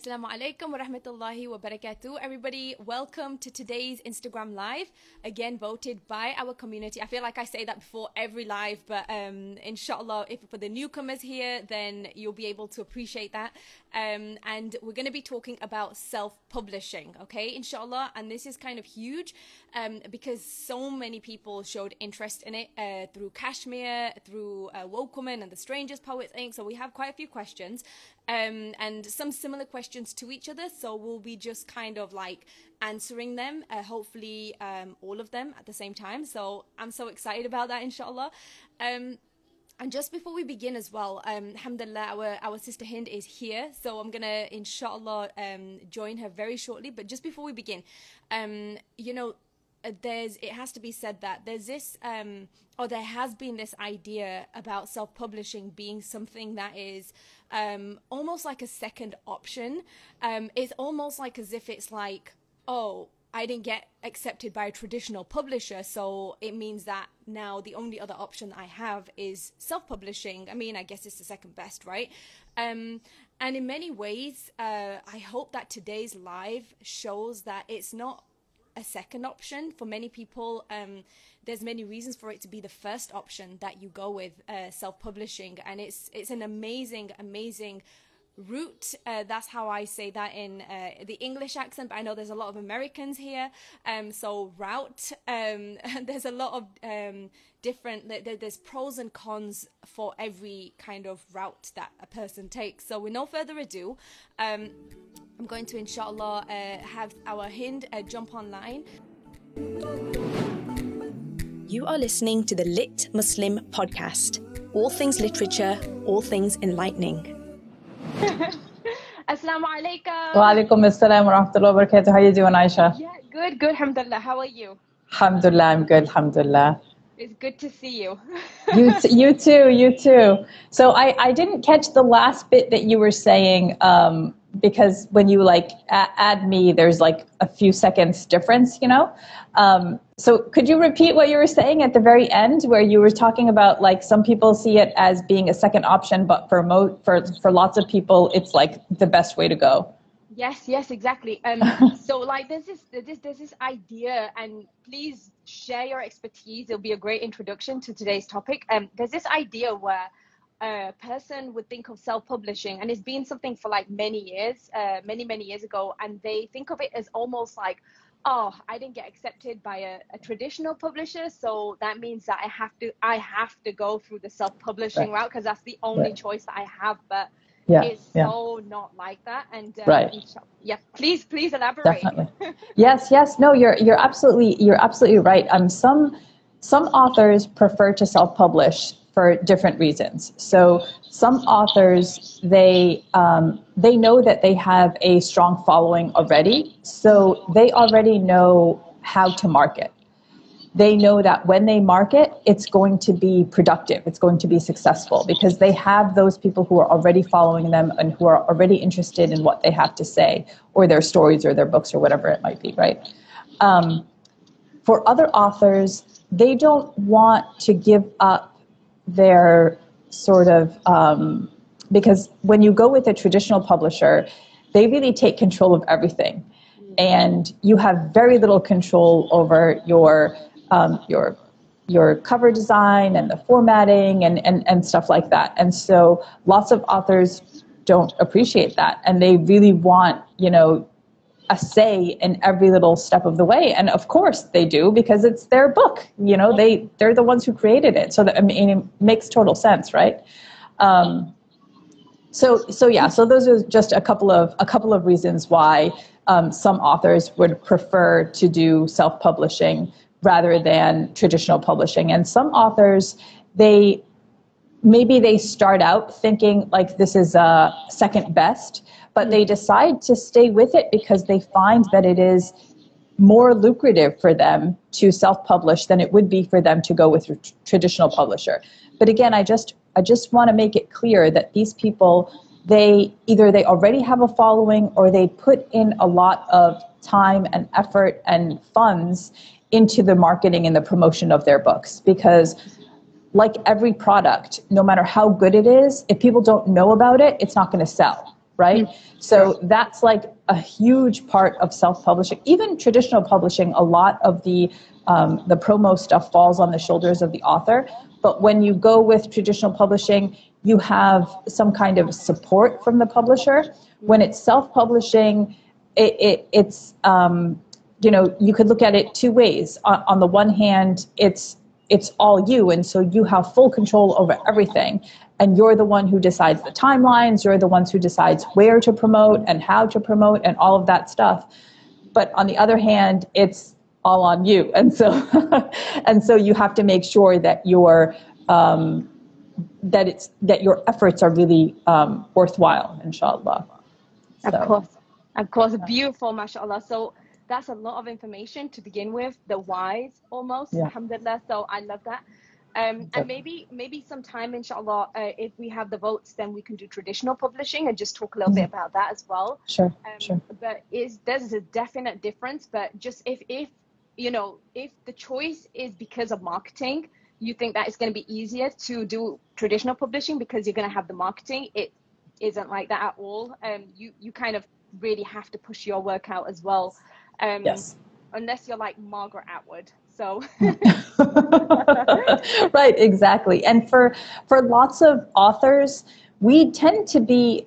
Assalamu alaikum wa rahmatullahi wa barakatuh. Everybody, welcome to today's Instagram live. Again, voted by our community. I feel like I say that before every live, but um, inshallah, if for the newcomers here, then you'll be able to appreciate that. Um, and we're going to be talking about self publishing, okay, inshallah. And this is kind of huge um, because so many people showed interest in it uh, through Kashmir, through uh, Wokewoman and the Strangers Poets Inc. So we have quite a few questions um, and some similar questions to each other. So we'll be just kind of like answering them, uh, hopefully um, all of them at the same time. So I'm so excited about that, inshallah. Um, and just before we begin as well, um, alhamdulillah, our, our sister Hind is here. So I'm going to, inshallah, um, join her very shortly. But just before we begin, um, you know, there's it has to be said that there's this um or there has been this idea about self-publishing being something that is um almost like a second option um it's almost like as if it's like oh I didn't get accepted by a traditional publisher, so it means that now the only other option I have is self publishing. I mean, I guess it's the second best, right? Um, and in many ways, uh, I hope that today's live shows that it's not a second option. For many people um, there's many reasons for it to be the first option that you go with uh, self-publishing. And it's it's an amazing amazing route uh, that's how i say that in uh, the english accent but i know there's a lot of americans here um, so route um, there's a lot of um, different there's pros and cons for every kind of route that a person takes. So with no further ado um, i'm going to inshallah uh, have our hind uh, jump online. You are listening to the lit muslim podcast. All things literature all things enlightening Assalamu alaikum. Wa alaikum assalam wa rahmatullahi wa barakatuh. How are you doing, Aisha? Yeah, good, good. Alhamdulillah. How are you? Alhamdulillah, I'm good. Alhamdulillah. It's good to see you. you, t- you too, you too. So I, I didn't catch the last bit that you were saying um, because when you like add me, there's like a few seconds difference, you know. Um, so could you repeat what you were saying at the very end, where you were talking about like some people see it as being a second option, but for mo- for for lots of people, it's like the best way to go. Yes, yes, exactly. Um, so like there's this there's there's this idea, and please share your expertise. It'll be a great introduction to today's topic. Um, there's this idea where a person would think of self-publishing, and it's been something for like many years, uh, many many years ago, and they think of it as almost like, oh, I didn't get accepted by a, a traditional publisher, so that means that I have to I have to go through the self-publishing right. route because that's the only right. choice that I have, but yeah, is yeah. so not like that. And uh, right. yeah, please, please elaborate. Definitely. yes, yes. No, you're you're absolutely you're absolutely right. Um, some some authors prefer to self-publish for different reasons. So some authors they um, they know that they have a strong following already, so they already know how to market they know that when they market, it's going to be productive, it's going to be successful because they have those people who are already following them and who are already interested in what they have to say or their stories or their books or whatever it might be, right? Um, for other authors, they don't want to give up their sort of, um, because when you go with a traditional publisher, they really take control of everything. And you have very little control over your um, your your cover design and the formatting and, and, and stuff like that. And so lots of authors don't appreciate that and they really want, you know, a say in every little step of the way. And of course they do because it's their book. You know, they they're the ones who created it. So that, I mean it makes total sense, right? Um, so so yeah, so those are just a couple of a couple of reasons why um, some authors would prefer to do self-publishing rather than traditional publishing. And some authors, they maybe they start out thinking like this is a second best, but they mm-hmm. decide to stay with it because they find that it is more lucrative for them to self-publish than it would be for them to go with a traditional publisher. But again, I just I just want to make it clear that these people they either they already have a following or they put in a lot of time and effort and funds into the marketing and the promotion of their books because like every product no matter how good it is if people don't know about it it's not going to sell right? So that's like a huge part of self-publishing. Even traditional publishing, a lot of the um, the promo stuff falls on the shoulders of the author. But when you go with traditional publishing, you have some kind of support from the publisher. When it's self-publishing, it, it, it's um, you know you could look at it two ways. On, on the one hand, it's it's all you, and so you have full control over everything and you're the one who decides the timelines you're the ones who decides where to promote and how to promote and all of that stuff but on the other hand it's all on you and so and so you have to make sure that your um, that it's that your efforts are really um, worthwhile inshallah so. of course of course beautiful mashallah so that's a lot of information to begin with the whys almost yeah. alhamdulillah so i love that um, and maybe maybe sometime, inshallah, uh, if we have the votes, then we can do traditional publishing and just talk a little mm-hmm. bit about that as well. Sure, um, sure. But is there's a definite difference. But just if if you know if the choice is because of marketing, you think that it's going to be easier to do traditional publishing because you're going to have the marketing. It isn't like that at all. Um, you you kind of really have to push your work out as well. Um, yes. Unless you're like Margaret Atwood, so right exactly and for for lots of authors we tend to be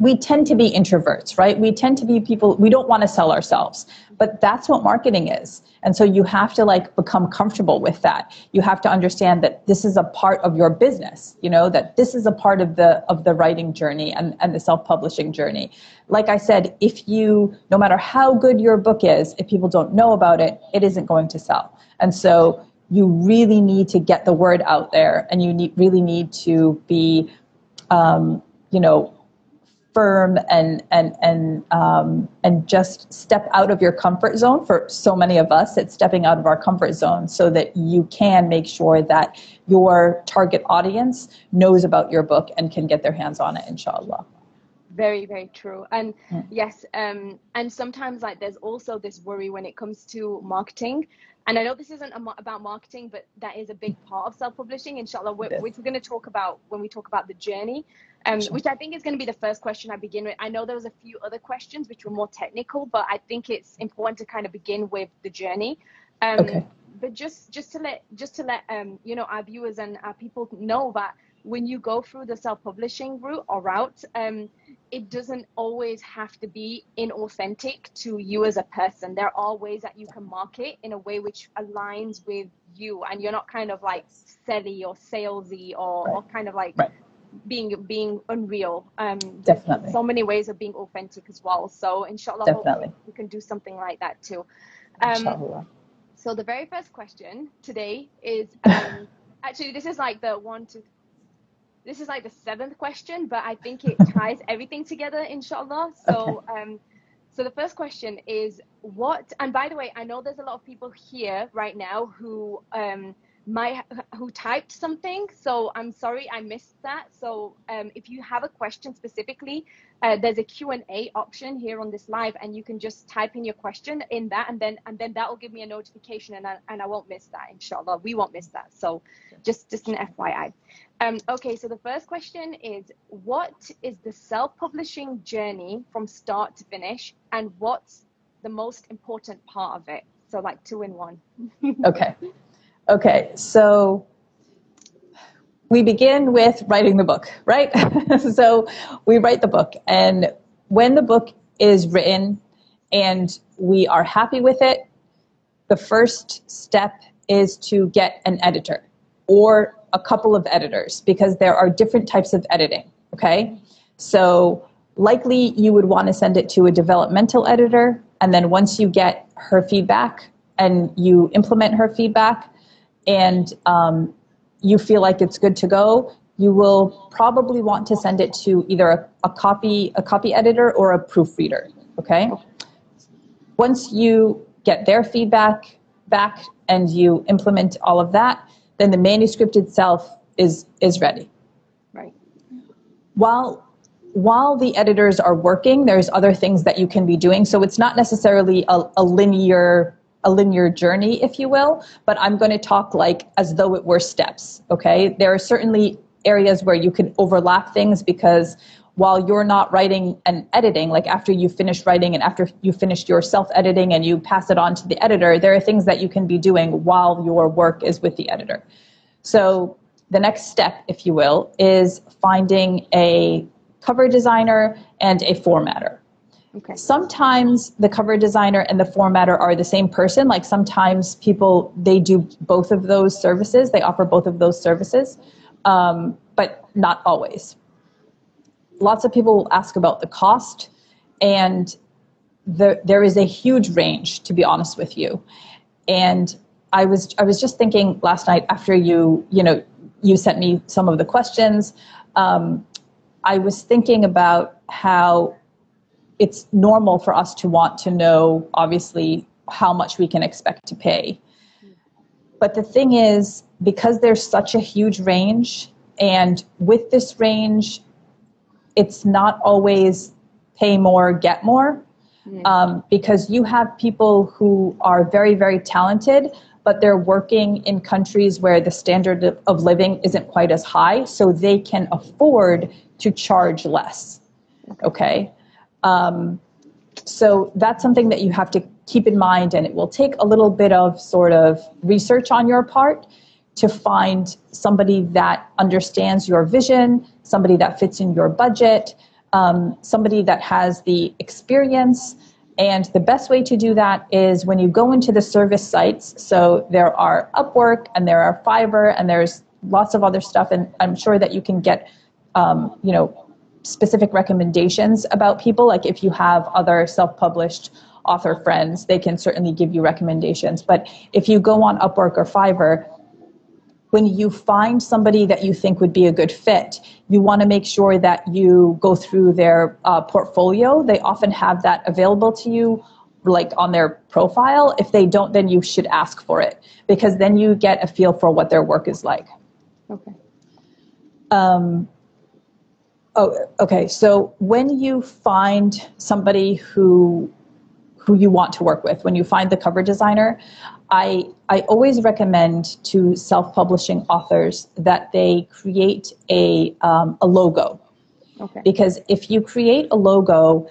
we tend to be introverts right? We tend to be people we don't want to sell ourselves but that's what marketing is. And so you have to like become comfortable with that. You have to understand that this is a part of your business you know that this is a part of the of the writing journey and, and the self-publishing journey. Like i said if you no matter how good your book is if people don't know about it it isn't going to sell. And so you really need to get the word out there and you need, really need to be, um, you know, firm and and and um, and just step out of your comfort zone. For so many of us, it's stepping out of our comfort zone so that you can make sure that your target audience knows about your book and can get their hands on it. Inshallah. Very very true. And mm. yes, um, and sometimes like there's also this worry when it comes to marketing and I know this isn't about marketing, but that is a big part of self-publishing, inshallah, which we're going to talk about when we talk about the journey, um, which I think is going to be the first question I begin with. I know there was a few other questions which were more technical, but I think it's important to kind of begin with the journey. Um, okay. But just just to let just to let um, you know our viewers and our people know that when you go through the self-publishing route or route, um, it doesn't always have to be inauthentic to you as a person. There are ways that you can market in a way which aligns with you, and you're not kind of like selly or salesy or, right. or kind of like right. Being being unreal. Um, Definitely. So many ways of being authentic as well. So inshallah, Definitely. we can do something like that too. Um, inshallah. So the very first question today is um, actually this is like the one, to this is like the seventh question, but I think it ties everything together, inshallah. So, okay. um, so the first question is what? And by the way, I know there's a lot of people here right now who um, might who typed something. So I'm sorry I missed that. So um, if you have a question specifically, uh, there's a Q&A option here on this live, and you can just type in your question in that, and then and then that will give me a notification, and I, and I won't miss that, inshallah. We won't miss that. So just just an FYI. Um, okay, so the first question is what is the self-publishing journey from start to finish, and what's the most important part of it? So like two in one. okay, okay. So we begin with writing the book, right? so we write the book, and when the book is written and we are happy with it, the first step is to get an editor or a couple of editors because there are different types of editing. Okay. So likely you would want to send it to a developmental editor. And then once you get her feedback and you implement her feedback and um, you feel like it's good to go, you will probably want to send it to either a, a copy a copy editor or a proofreader. Okay. Once you get their feedback back and you implement all of that, then the manuscript itself is is ready. Right. While while the editors are working, there's other things that you can be doing. So it's not necessarily a, a linear a linear journey, if you will, but I'm going to talk like as though it were steps. Okay. There are certainly areas where you can overlap things because while you're not writing and editing, like after you finish writing and after you finished your self editing and you pass it on to the editor, there are things that you can be doing while your work is with the editor. So the next step, if you will, is finding a cover designer and a formatter. Okay. Sometimes the cover designer and the formatter are the same person. Like sometimes people they do both of those services. They offer both of those services, um, but not always. Lots of people will ask about the cost, and the, there is a huge range. To be honest with you, and I was I was just thinking last night after you you know you sent me some of the questions. Um, I was thinking about how it's normal for us to want to know, obviously, how much we can expect to pay. But the thing is, because there's such a huge range, and with this range, it's not always pay more, get more. Um, because you have people who are very, very talented, but they're working in countries where the standard of living isn't quite as high, so they can afford to charge less. Okay. Um, so that's something that you have to keep in mind, and it will take a little bit of sort of research on your part to find somebody that understands your vision, somebody that fits in your budget, um, somebody that has the experience. And the best way to do that is when you go into the service sites. So there are Upwork and there are Fiverr and there's lots of other stuff. And I'm sure that you can get, um, you know, specific recommendations about people. Like if you have other self published author friends, they can certainly give you recommendations. But if you go on Upwork or Fiverr, when you find somebody that you think would be a good fit, you want to make sure that you go through their uh, portfolio. They often have that available to you, like on their profile. If they don't, then you should ask for it because then you get a feel for what their work is like. Okay. Um, Oh, okay. So when you find somebody who who you want to work with, when you find the cover designer, I I always recommend to self-publishing authors that they create a um, a logo. Okay. Because if you create a logo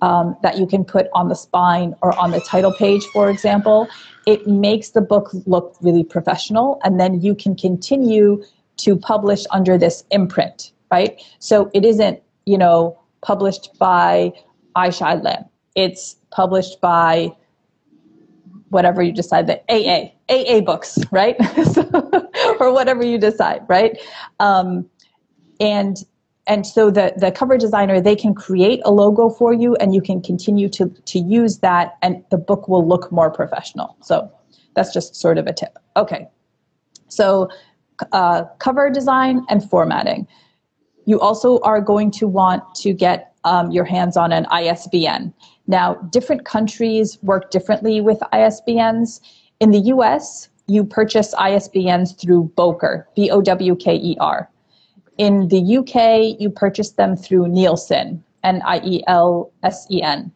um, that you can put on the spine or on the title page, for example, it makes the book look really professional, and then you can continue to publish under this imprint right? So it isn't, you know, published by Aisha Lam. It's published by whatever you decide that AA, AA books, right? or whatever you decide, right? Um, and and so the the cover designer they can create a logo for you and you can continue to to use that and the book will look more professional. So that's just sort of a tip. Okay. So uh, cover design and formatting. You also are going to want to get um, your hands on an ISBN. Now, different countries work differently with ISBNs. In the US, you purchase ISBNs through Bowker, B O W K E R. In the UK, you purchase them through Nielsen, N I E L S E N.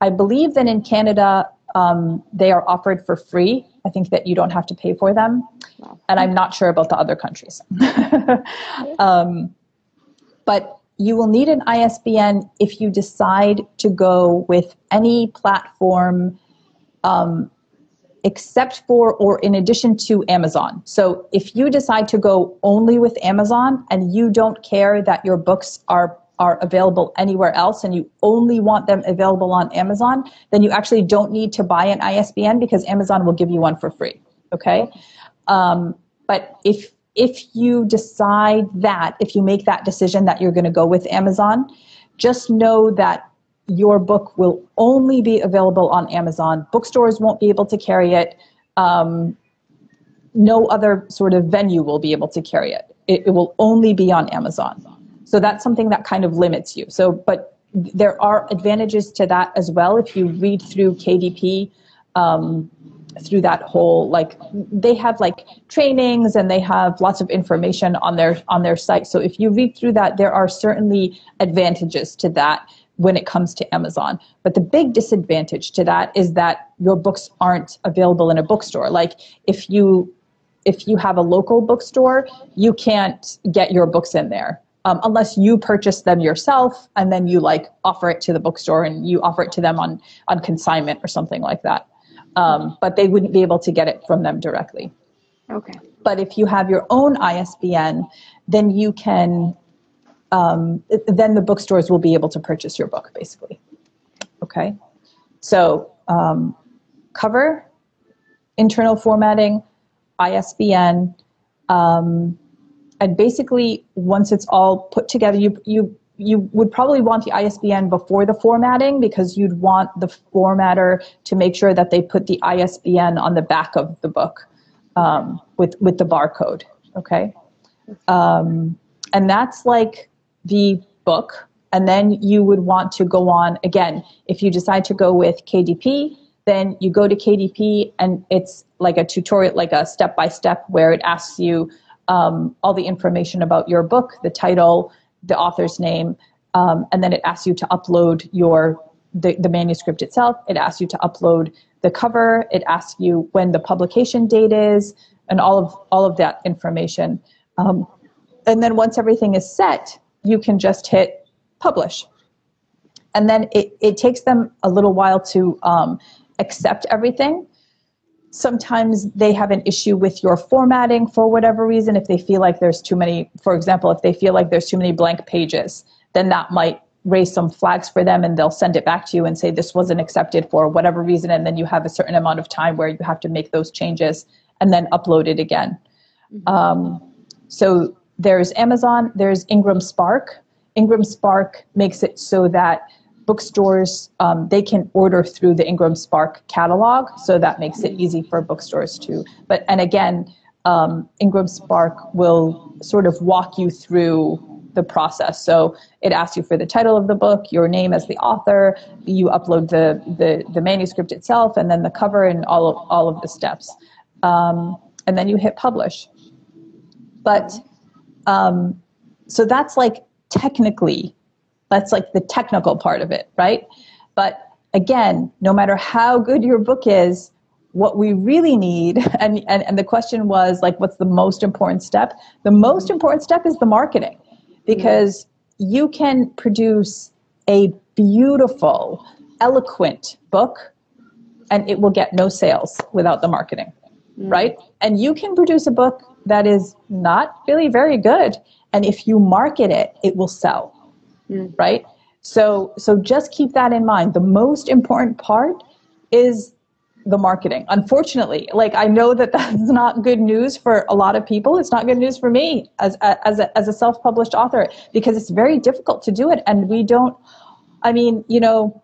I believe that in Canada, um, they are offered for free. I think that you don't have to pay for them. Wow. And I'm not sure about the other countries. um, but you will need an ISBN if you decide to go with any platform um, except for or in addition to Amazon. So if you decide to go only with Amazon and you don't care that your books are are available anywhere else and you only want them available on Amazon, then you actually don't need to buy an ISBN because Amazon will give you one for free. Okay. Um, but if if you decide that, if you make that decision that you're going to go with Amazon, just know that your book will only be available on Amazon. Bookstores won't be able to carry it. Um, no other sort of venue will be able to carry it. it. It will only be on Amazon. So that's something that kind of limits you. So, but there are advantages to that as well. If you read through KDP, um, through that whole like they have like trainings and they have lots of information on their on their site. So if you read through that there are certainly advantages to that when it comes to Amazon. But the big disadvantage to that is that your books aren't available in a bookstore. Like if you if you have a local bookstore you can't get your books in there um, unless you purchase them yourself and then you like offer it to the bookstore and you offer it to them on on consignment or something like that. Um, but they wouldn't be able to get it from them directly. Okay. But if you have your own ISBN, then you can, um, then the bookstores will be able to purchase your book, basically. Okay. So um, cover, internal formatting, ISBN, um, and basically once it's all put together, you you you would probably want the ISBN before the formatting because you'd want the formatter to make sure that they put the ISBN on the back of the book um, with with the barcode. Okay, um, and that's like the book. And then you would want to go on again. If you decide to go with KDP, then you go to KDP and it's like a tutorial, like a step by step where it asks you um, all the information about your book, the title, the author's name, um, and then it asks you to upload your the, the manuscript itself. It asks you to upload the cover. It asks you when the publication date is, and all of all of that information. Um, and then once everything is set, you can just hit publish. And then it, it takes them a little while to um, accept everything. Sometimes they have an issue with your formatting for whatever reason. If they feel like there's too many, for example, if they feel like there's too many blank pages, then that might raise some flags for them and they'll send it back to you and say this wasn't accepted for whatever reason. And then you have a certain amount of time where you have to make those changes and then upload it again. Mm-hmm. Um, so there's Amazon, there's Ingram Spark. Ingram Spark makes it so that bookstores um, they can order through the Ingram Spark catalog, so that makes it easy for bookstores to. But and again, um, Ingram Spark will sort of walk you through the process. So it asks you for the title of the book, your name as the author, you upload the the, the manuscript itself, and then the cover and all of all of the steps, um, and then you hit publish. But um, so that's like technically that's like the technical part of it, right? But again, no matter how good your book is, what we really need, and, and, and the question was like, what's the most important step? The most important step is the marketing because you can produce a beautiful, eloquent book and it will get no sales without the marketing, mm. right? And you can produce a book that is not really very good. And if you market it, it will sell mm. right? So, so just keep that in mind. The most important part is the marketing. Unfortunately, like I know that that's not good news for a lot of people. It's not good news for me as as a, as a self-published author because it's very difficult to do it, and we don't. I mean, you know,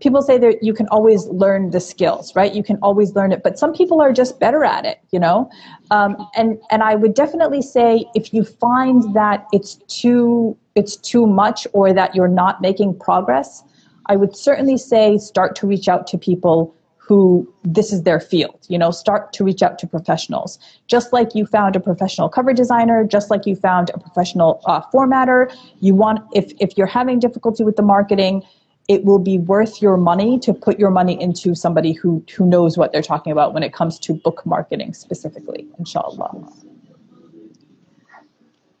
people say that you can always learn the skills right? You can always learn it but some people are just better at it you know? Um, and and i would definitely say if you find that it's too it's too much or that you're not making progress i would certainly say start to reach out to people who this is their field you know? Start to reach out to professionals. Just like you found a professional cover designer just like you found a professional uh, formatter you want if if you're having difficulty with the marketing it will be worth your money to put your money into somebody who who knows what they're talking about when it comes to book marketing specifically inshallah.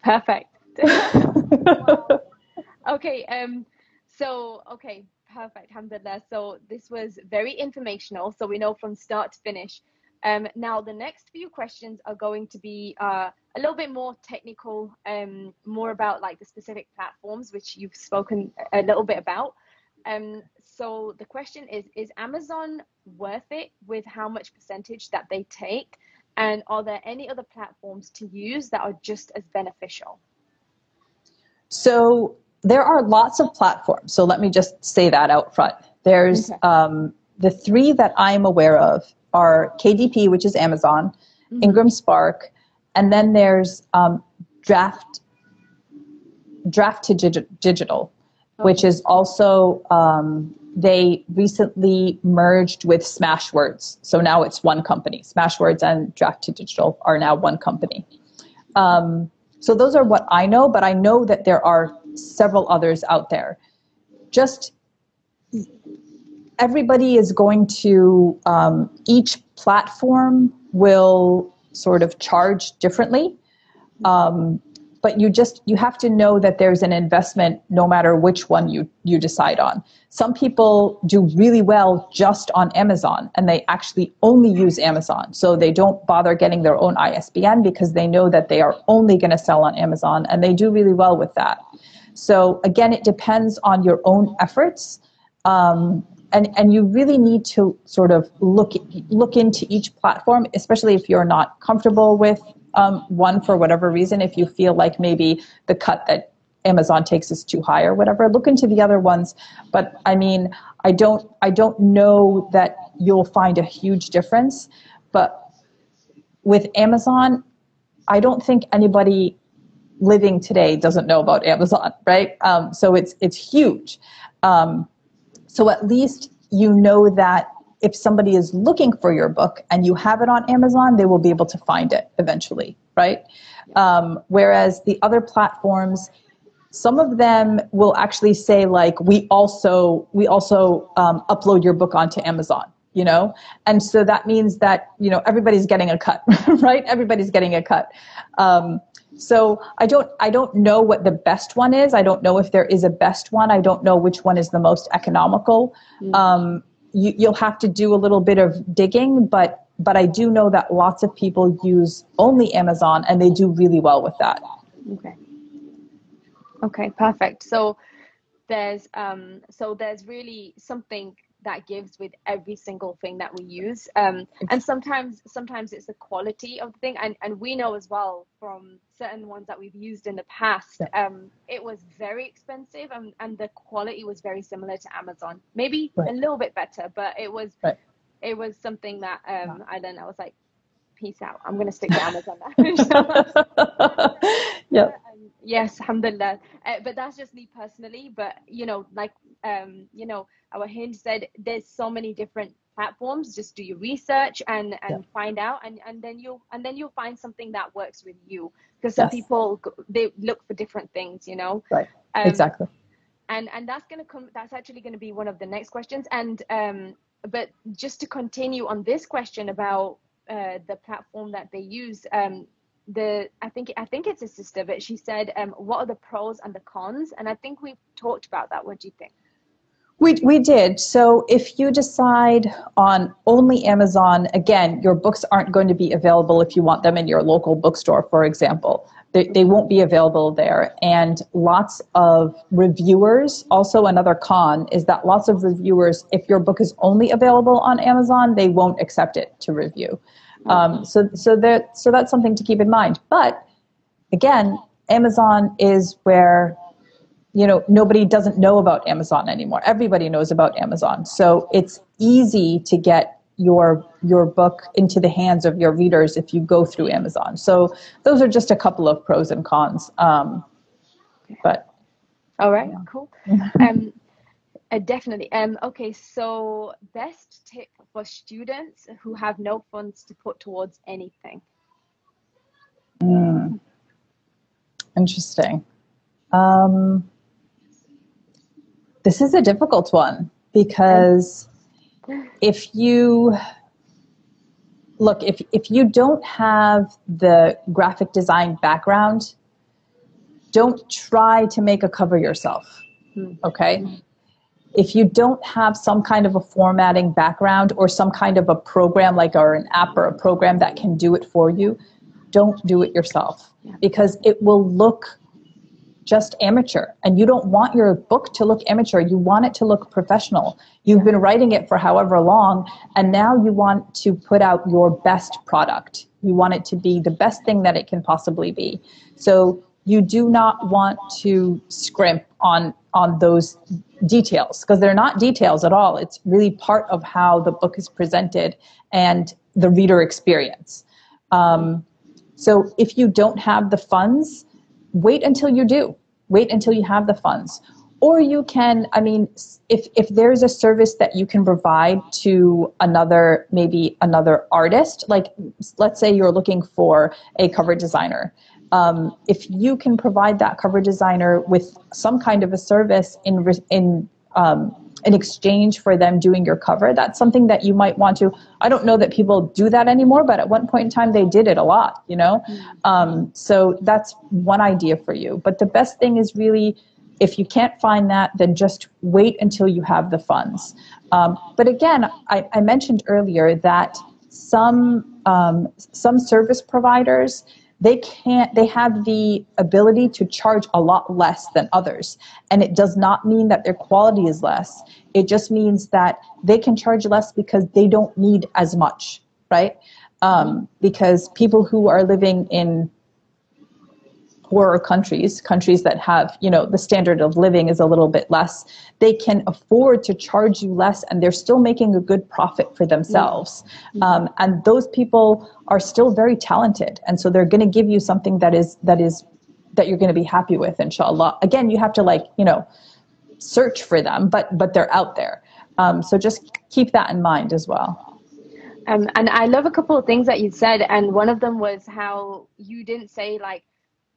Perfect. Okay um so okay perfect alhamdulillah. So this was very informational so we know from start to finish. Um, now the next few questions are going to be uh, a little bit more technical um, more about like the specific platforms which you've spoken a little bit about um, so the question is Is Amazon worth it with how much percentage that they take? And are there any other platforms to use that are just as beneficial? So there are lots of platforms. So let me just say that out front. There's okay. um, the three that I'm aware of are KDP, which is Amazon, mm-hmm. Ingram Spark, and then there's um, Draft Draft to Digital, which is also um, they recently merged with Smashwords. So now it's one company. Smashwords and Draft to Digital are now one company. Um, so those are what I know, but I know that there are several others out there. Just everybody is going to, um, each platform will sort of charge differently. Um, but you just you have to know that there's an investment no matter which one you you decide on. Some people do really well just on amazon and they actually only use amazon. So they don't bother getting their own isbn because they know that they are only going to sell on amazon and they do really well with that. So again it depends on your own efforts um, and and you really need to sort of look look into each platform especially if you're not comfortable with um, one for whatever reason, if you feel like maybe the cut that Amazon takes is too high or whatever, look into the other ones. But I mean, I don't I don't know that you'll find a huge difference. But with Amazon, I don't think anybody living today doesn't know about Amazon, right? Um, so it's it's huge. Um, so at least you know that if somebody is looking for your book and you have it on Amazon, they will be able to find it eventually, right? Um, whereas the other platforms, some of them will actually say like, we also we also um, upload your book onto Amazon, you know, and so that means that you know everybody's getting a cut, right? Everybody's getting a cut. Um, so I don't I don't know what the best one is. I don't know if there is a best one. I don't know which one is the most economical. Mm-hmm. You, you'll have to do a little bit of digging, but but I do know that lots of people use only Amazon and they do really well with that. Okay. Okay, perfect. So there's um so there's really something that gives with every single thing that we use. Um, and sometimes sometimes it's the quality of the thing. And, and we know as well from certain ones that we've used in the past um, it was very expensive and, and the quality was very similar to amazon. Maybe right. a little bit better but it was right. it was something that um, i then i was like peace out. I'm going to stick to amazon now. Yeah yes alhamdulillah. Uh, but that's just me personally but you know like um you know our Hind said there's so many different platforms just do your research and and yeah. find out and and then you'll and then you'll find something that works with you. Because some yes. people they look for different things you know? Right. Um, exactly. and and that's going to come that's actually going to be one of the next questions. And um but just to continue on this question about uh, the platform that they use um the I think I think it's a sister, but she said, um, "What are the pros and the cons?" And I think we've talked about that. What do you think? We, we did. So if you decide on only Amazon, again, your books aren't going to be available if you want them in your local bookstore, for example. They, they won't be available there. And lots of reviewers, also another con is that lots of reviewers, if your book is only available on Amazon, they won't accept it to review. Um, so, so, that, so that's something to keep in mind. But again, Amazon is where you know nobody doesn't know about amazon anymore. Everybody knows about amazon. So it's easy to get your your book into the hands of your readers if you go through amazon. So those are just a couple of pros and cons. Um, but all right yeah. cool. Um, uh, definitely. Um, okay so best tip for students who have no funds to put towards anything mm. interesting um, this is a difficult one because if you look if if you don't have the graphic design background don't try to make a cover yourself hmm. okay if you don't have some kind of a formatting background or some kind of a program like or an app or a program that can do it for you don't do it yourself. Because it will look just amateur and you don't want your book to look amateur. You want it to look professional. You've been writing it for however long and now you want to put out your best product. You want it to be the best thing that it can possibly be. So you do not want to scrimp on on those details because they're not details at all it's really part of how the book is presented and the reader experience um, so if you don't have the funds wait until you do. Wait until you have the funds. Or you can, I mean, if, if there's a service that you can provide to another, maybe another artist, like let's say you're looking for a cover designer. Um, if you can provide that cover designer with some kind of a service in, in um, in exchange for them doing your cover. That's something that you might want to. I don't know that people do that anymore, but at one point in time they did it a lot, you know? Um, so that's one idea for you. But the best thing is really, if you can't find that, then just wait until you have the funds. Um, but again, I, I, mentioned earlier that some um, some service providers they can't they have the ability to charge a lot less than others. And it does not mean that their quality is less. It just means that they can charge less because they don't need as much right? Um, because people who are living in poorer countries, countries that have, you know, the standard of living is a little bit less, they can afford to charge you less and they're still making a good profit for themselves. Mm-hmm. Um, and those people are still very talented. And so they're going to give you something that is, that is, that you're going to be happy with, inshallah. Again, you have to like, you know, search for them, but, but they're out there. Um, so just keep that in mind as well. Um, and I love a couple of things that you said, and one of them was how you didn't say like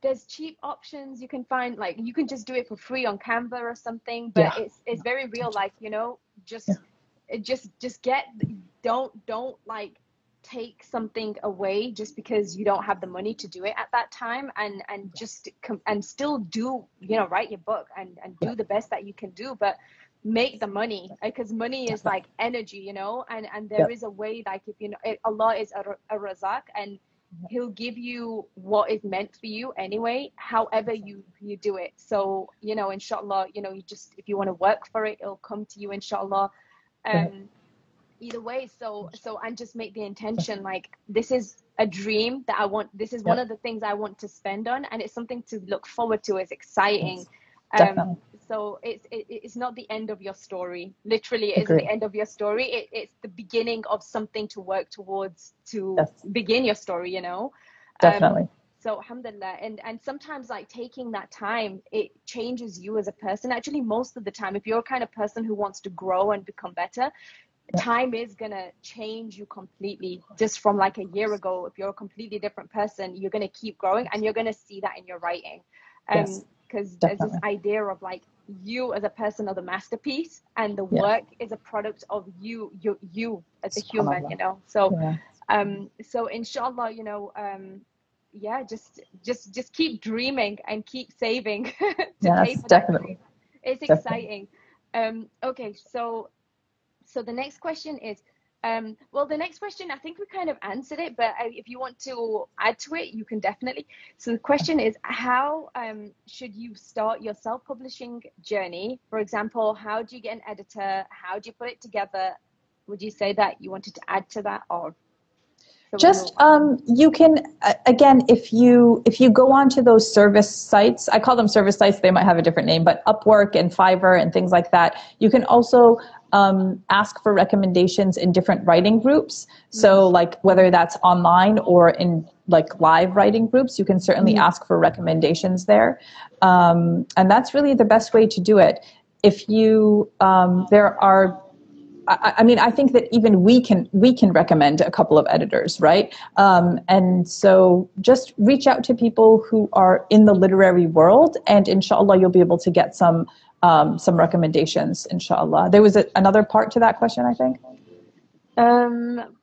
there's cheap options you can find like you can just do it for free on canva or something but yeah. it's it's very real like you know just yeah. just just get don't don't like take something away just because you don't have the money to do it at that time and and just com- and still do you know write your book and and do yeah. the best that you can do but make the money because money is like energy you know and and there is a way like if you know it, allah is a, a razak and he'll give you what is meant for you anyway however you you do it. So you know inshallah you know you just if you want to work for it it'll come to you inshallah. Um either way so so and just make the intention like this is a dream that i want this is one of the things i want to spend on and it's something to look forward to it's exciting um so it's it, it's not the end of your story. Literally it isn't the end of your story. It, it's the beginning of something to work towards to yes. begin your story you know? Definitely. um, so alhamdulillah and and sometimes like taking that time it changes you as a person. Actually most of the time if you're a kind of person who wants to grow and become better yeah. time is gonna change you completely. Just from like a year ago if you're a completely different person you're gonna keep growing and you're gonna see that in your writing. Um yes because there's this idea of like you as a person are the masterpiece and the yeah. work is a product of you you you as a human you know so yeah. um so inshallah you know um yeah just just just keep dreaming and keep saving yes definitely it's definitely. exciting um okay so so the next question is um, well, the next question, I think we kind of answered it, but if you want to add to it, you can definitely. So the question is, how um, should you start your self-publishing journey? For example, how do you get an editor? How do you put it together? Would you say that you wanted to add to that, or just um, you can again if you if you go onto those service sites i call them service sites they might have a different name but upwork and fiverr and things like that you can also um, ask for recommendations in different writing groups. So, mm-hmm. like whether that's online or in like live writing groups, you can certainly mm-hmm. ask for recommendations there. Um, and that's really the best way to do it. If you, um, there are I, I, mean, I think that even we can we can recommend a couple of editors, right? Um, and so just reach out to people who are in the literary world, and inshallah, you'll be able to get some um, some recommendations, inshallah. There was a, another part to that question, I think. Um,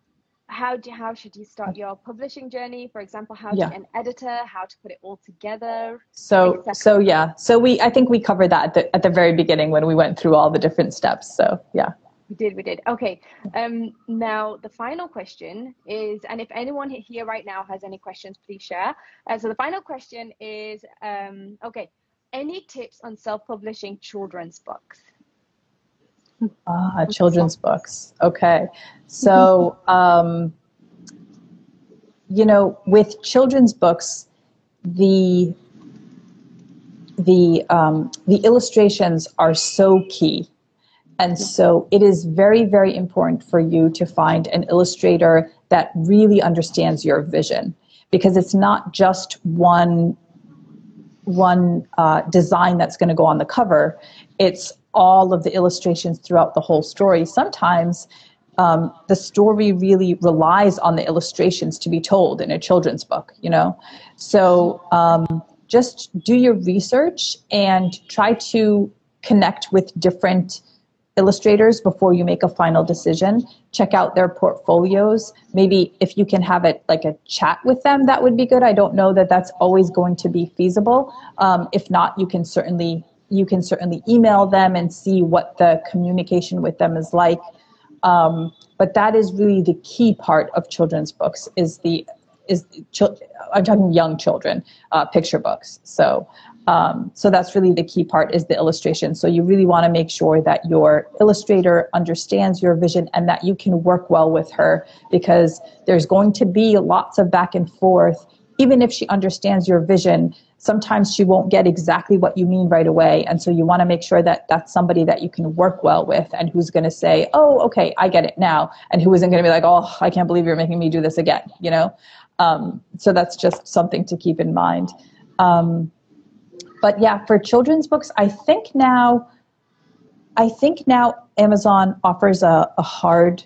how do how should you start your publishing journey? For example, how to yeah. get an editor, how to put it all together. So so yeah, so we I think we covered that at the, at the very beginning when we went through all the different steps. So yeah. We did, we did. Okay. Um, now, the final question is, and if anyone here right now has any questions, please share. Uh, so, the final question is um, okay, any tips on self-publishing children's books? Ah, children's books. Okay. So, um, you know, with children's books, the the um, the illustrations are so key, and so it is very very important for you to find an illustrator that really understands your vision, because it's not just one one uh, design that's going to go on the cover. It's all of the illustrations throughout the whole story. Sometimes um, the story really relies on the illustrations to be told in a children's book, you know? So um, just do your research and try to connect with different illustrators before you make a final decision. Check out their portfolios. Maybe if you can have it like a chat with them, that would be good. I don't know that that's always going to be feasible. Um, if not, you can certainly you can certainly email them and see what the communication with them is like. Um, but that is really the key part of children's books is the is I'm talking young children uh, picture books. So um, so that's really the key part is the illustration. So you really want to make sure that your illustrator understands your vision and that you can work well with her because there's going to be lots of back and forth. Even if she understands your vision, sometimes she won't get exactly what you mean right away. And so you want to make sure that that's somebody that you can work well with and who's going to say, oh, okay, I get it now. And who isn't going to be like, oh, I can't believe you're making me do this again, you know? Um, so that's just something to keep in mind. Um, but yeah, for children's books, I think now, I think now Amazon offers a, a hard,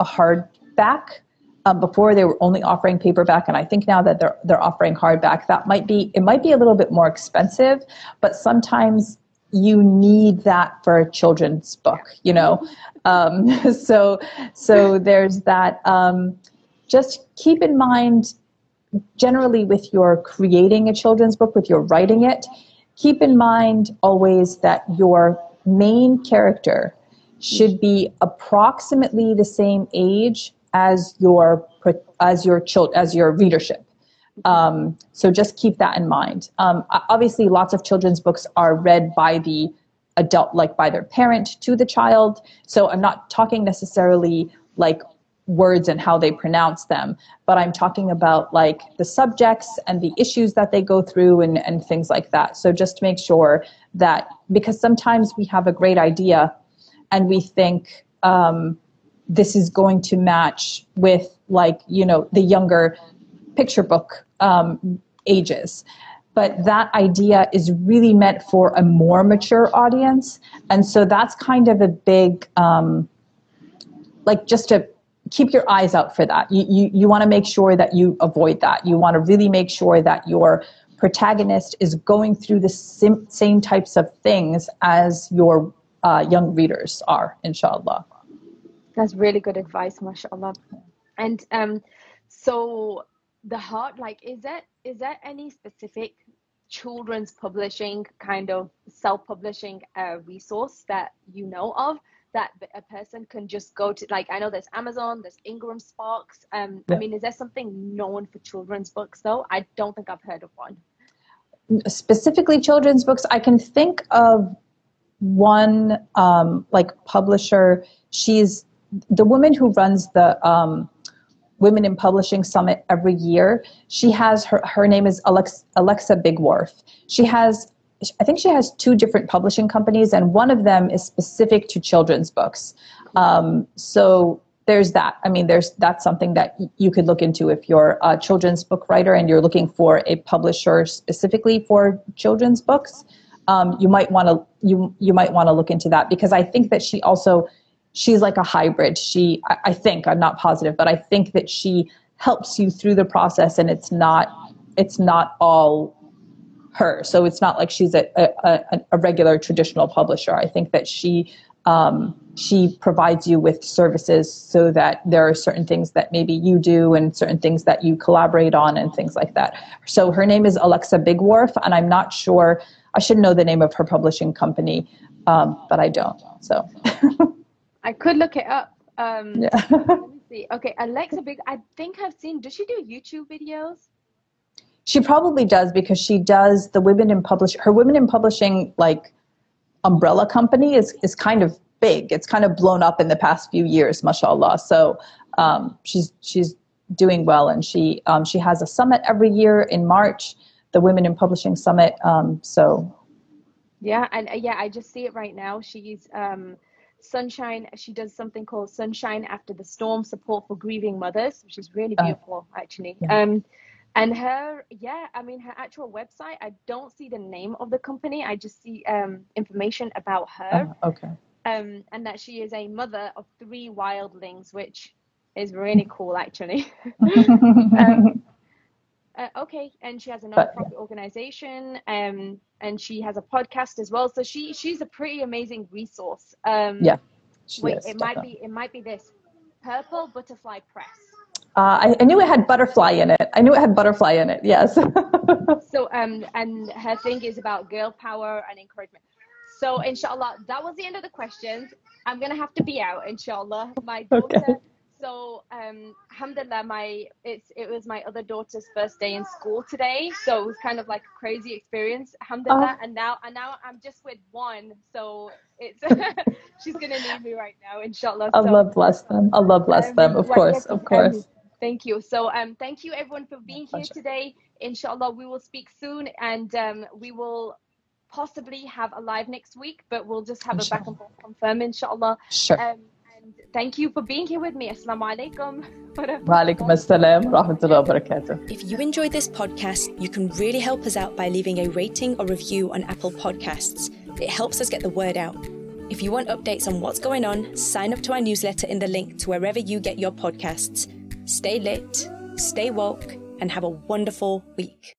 a hardback. Um, before they were only offering paperback, and I think now that they're they're offering hardback, that might be it might be a little bit more expensive, but sometimes you need that for a children's book, you know. Um, so so there's that. Um, just keep in mind generally with your creating a children's book, with your writing it, keep in mind always that your main character should be approximately the same age as your as your child as your readership. Um, so just keep that in mind. Um, obviously, lots of children's books are read by the adult, like by their parent to the child. So I'm not talking necessarily like words and how they pronounce them, but I'm talking about like the subjects and the issues that they go through and, and things like that. So just make sure that because sometimes we have a great idea and we think um, this is going to match with like, you know, the younger picture book um, ages. But that idea is really meant for a more mature audience. And so that's kind of a big, um, like just a keep your eyes out for that. You, you, you want to make sure that you avoid that. You want to really make sure that your protagonist is going through the sim- same types of things as your uh, young readers are, inshallah. That's really good advice, mashallah. And um, so the heart, like, is that is there any specific children's publishing kind of self-publishing uh, resource that you know of that a person can just go to like i know there's amazon there's ingram sparks um yeah. i mean is there something known for children's books though? I don't think i've heard of one. Specifically children's books i can think of one um like publisher. She's the woman who runs the um women in publishing summit every year she has her her name is alexa, alexa bigwarfe she has I think she has two different publishing companies, and one of them is specific to children's books. Um, so there's that. I mean, there's that's something that you could look into if you're a children's book writer and you're looking for a publisher specifically for children's books. Um, you might want to you you might want to look into that because I think that she also she's like a hybrid. She I, I think I'm not positive, but I think that she helps you through the process, and it's not it's not all her. So it's not like she's a, a, a regular traditional publisher. I think that she um, she provides you with services so that there are certain things that maybe you do and certain things that you collaborate on and things like that. So her name is Alexa Bigwarfe, and I'm not sure. I should know the name of her publishing company, um, but I don't. So I could look it up. Um, yeah. let me see. Okay, Alexa Big. I think I've seen. Does she do YouTube videos? She probably does because she does the women in publish her women in publishing like umbrella company is is kind of big. It's kind of blown up in the past few years, mashallah. So um, she's she's doing well, and she um, she has a summit every year in March, the Women in Publishing Summit. Um, so yeah, and uh, yeah, I just see it right now. She's um, Sunshine. She does something called Sunshine After the Storm Support for Grieving Mothers, which is really uh, beautiful, uh, actually. Yeah. And her yeah i mean her actual website i don't see the name of the company i just see um, information about her uh, okay um, and that she is a mother of three wildlings which is really cool actually um, uh, okay, and she has a nonprofit organization, um, and she has a podcast as well. So she she's a pretty amazing resource. Um, Yeah, Wait, it might be it might be this purple butterfly press. Uh, I, I knew it had butterfly in it. I knew it had butterfly in it. Yes. So um, and her thing is about girl power and encouragement. So inshallah, that was the end of the questions. I'm gonna have to be out, inshallah. My daughter. Okay. So um, alhamdulillah, my it's it was my other daughter's first day in school today. So it was kind of like a crazy experience. Alhamdulillah, Oh. and now and now I'm just with one. So it's she's gonna need me right now, inshallah. So, Allah bless them. Allah bless um, them. Of like, course, of um, course. Thank you. So um, thank you everyone for being here pleasure. today. Inshallah, we will speak soon, and um, we will possibly have a live next week, but we'll just have a back and forth confirm, inshallah. Sure. Um, and thank you for being here with me. Assalamu alaikum. Wa alaikum assalam wa rahmatullahi barakatuh. If you enjoyed this podcast, you can really help us out by leaving a rating or review on Apple Podcasts. It helps us get the word out. If you want updates on what's going on, sign up to our newsletter in the link to wherever you get your podcasts. Stay lit, stay woke, and have a wonderful week.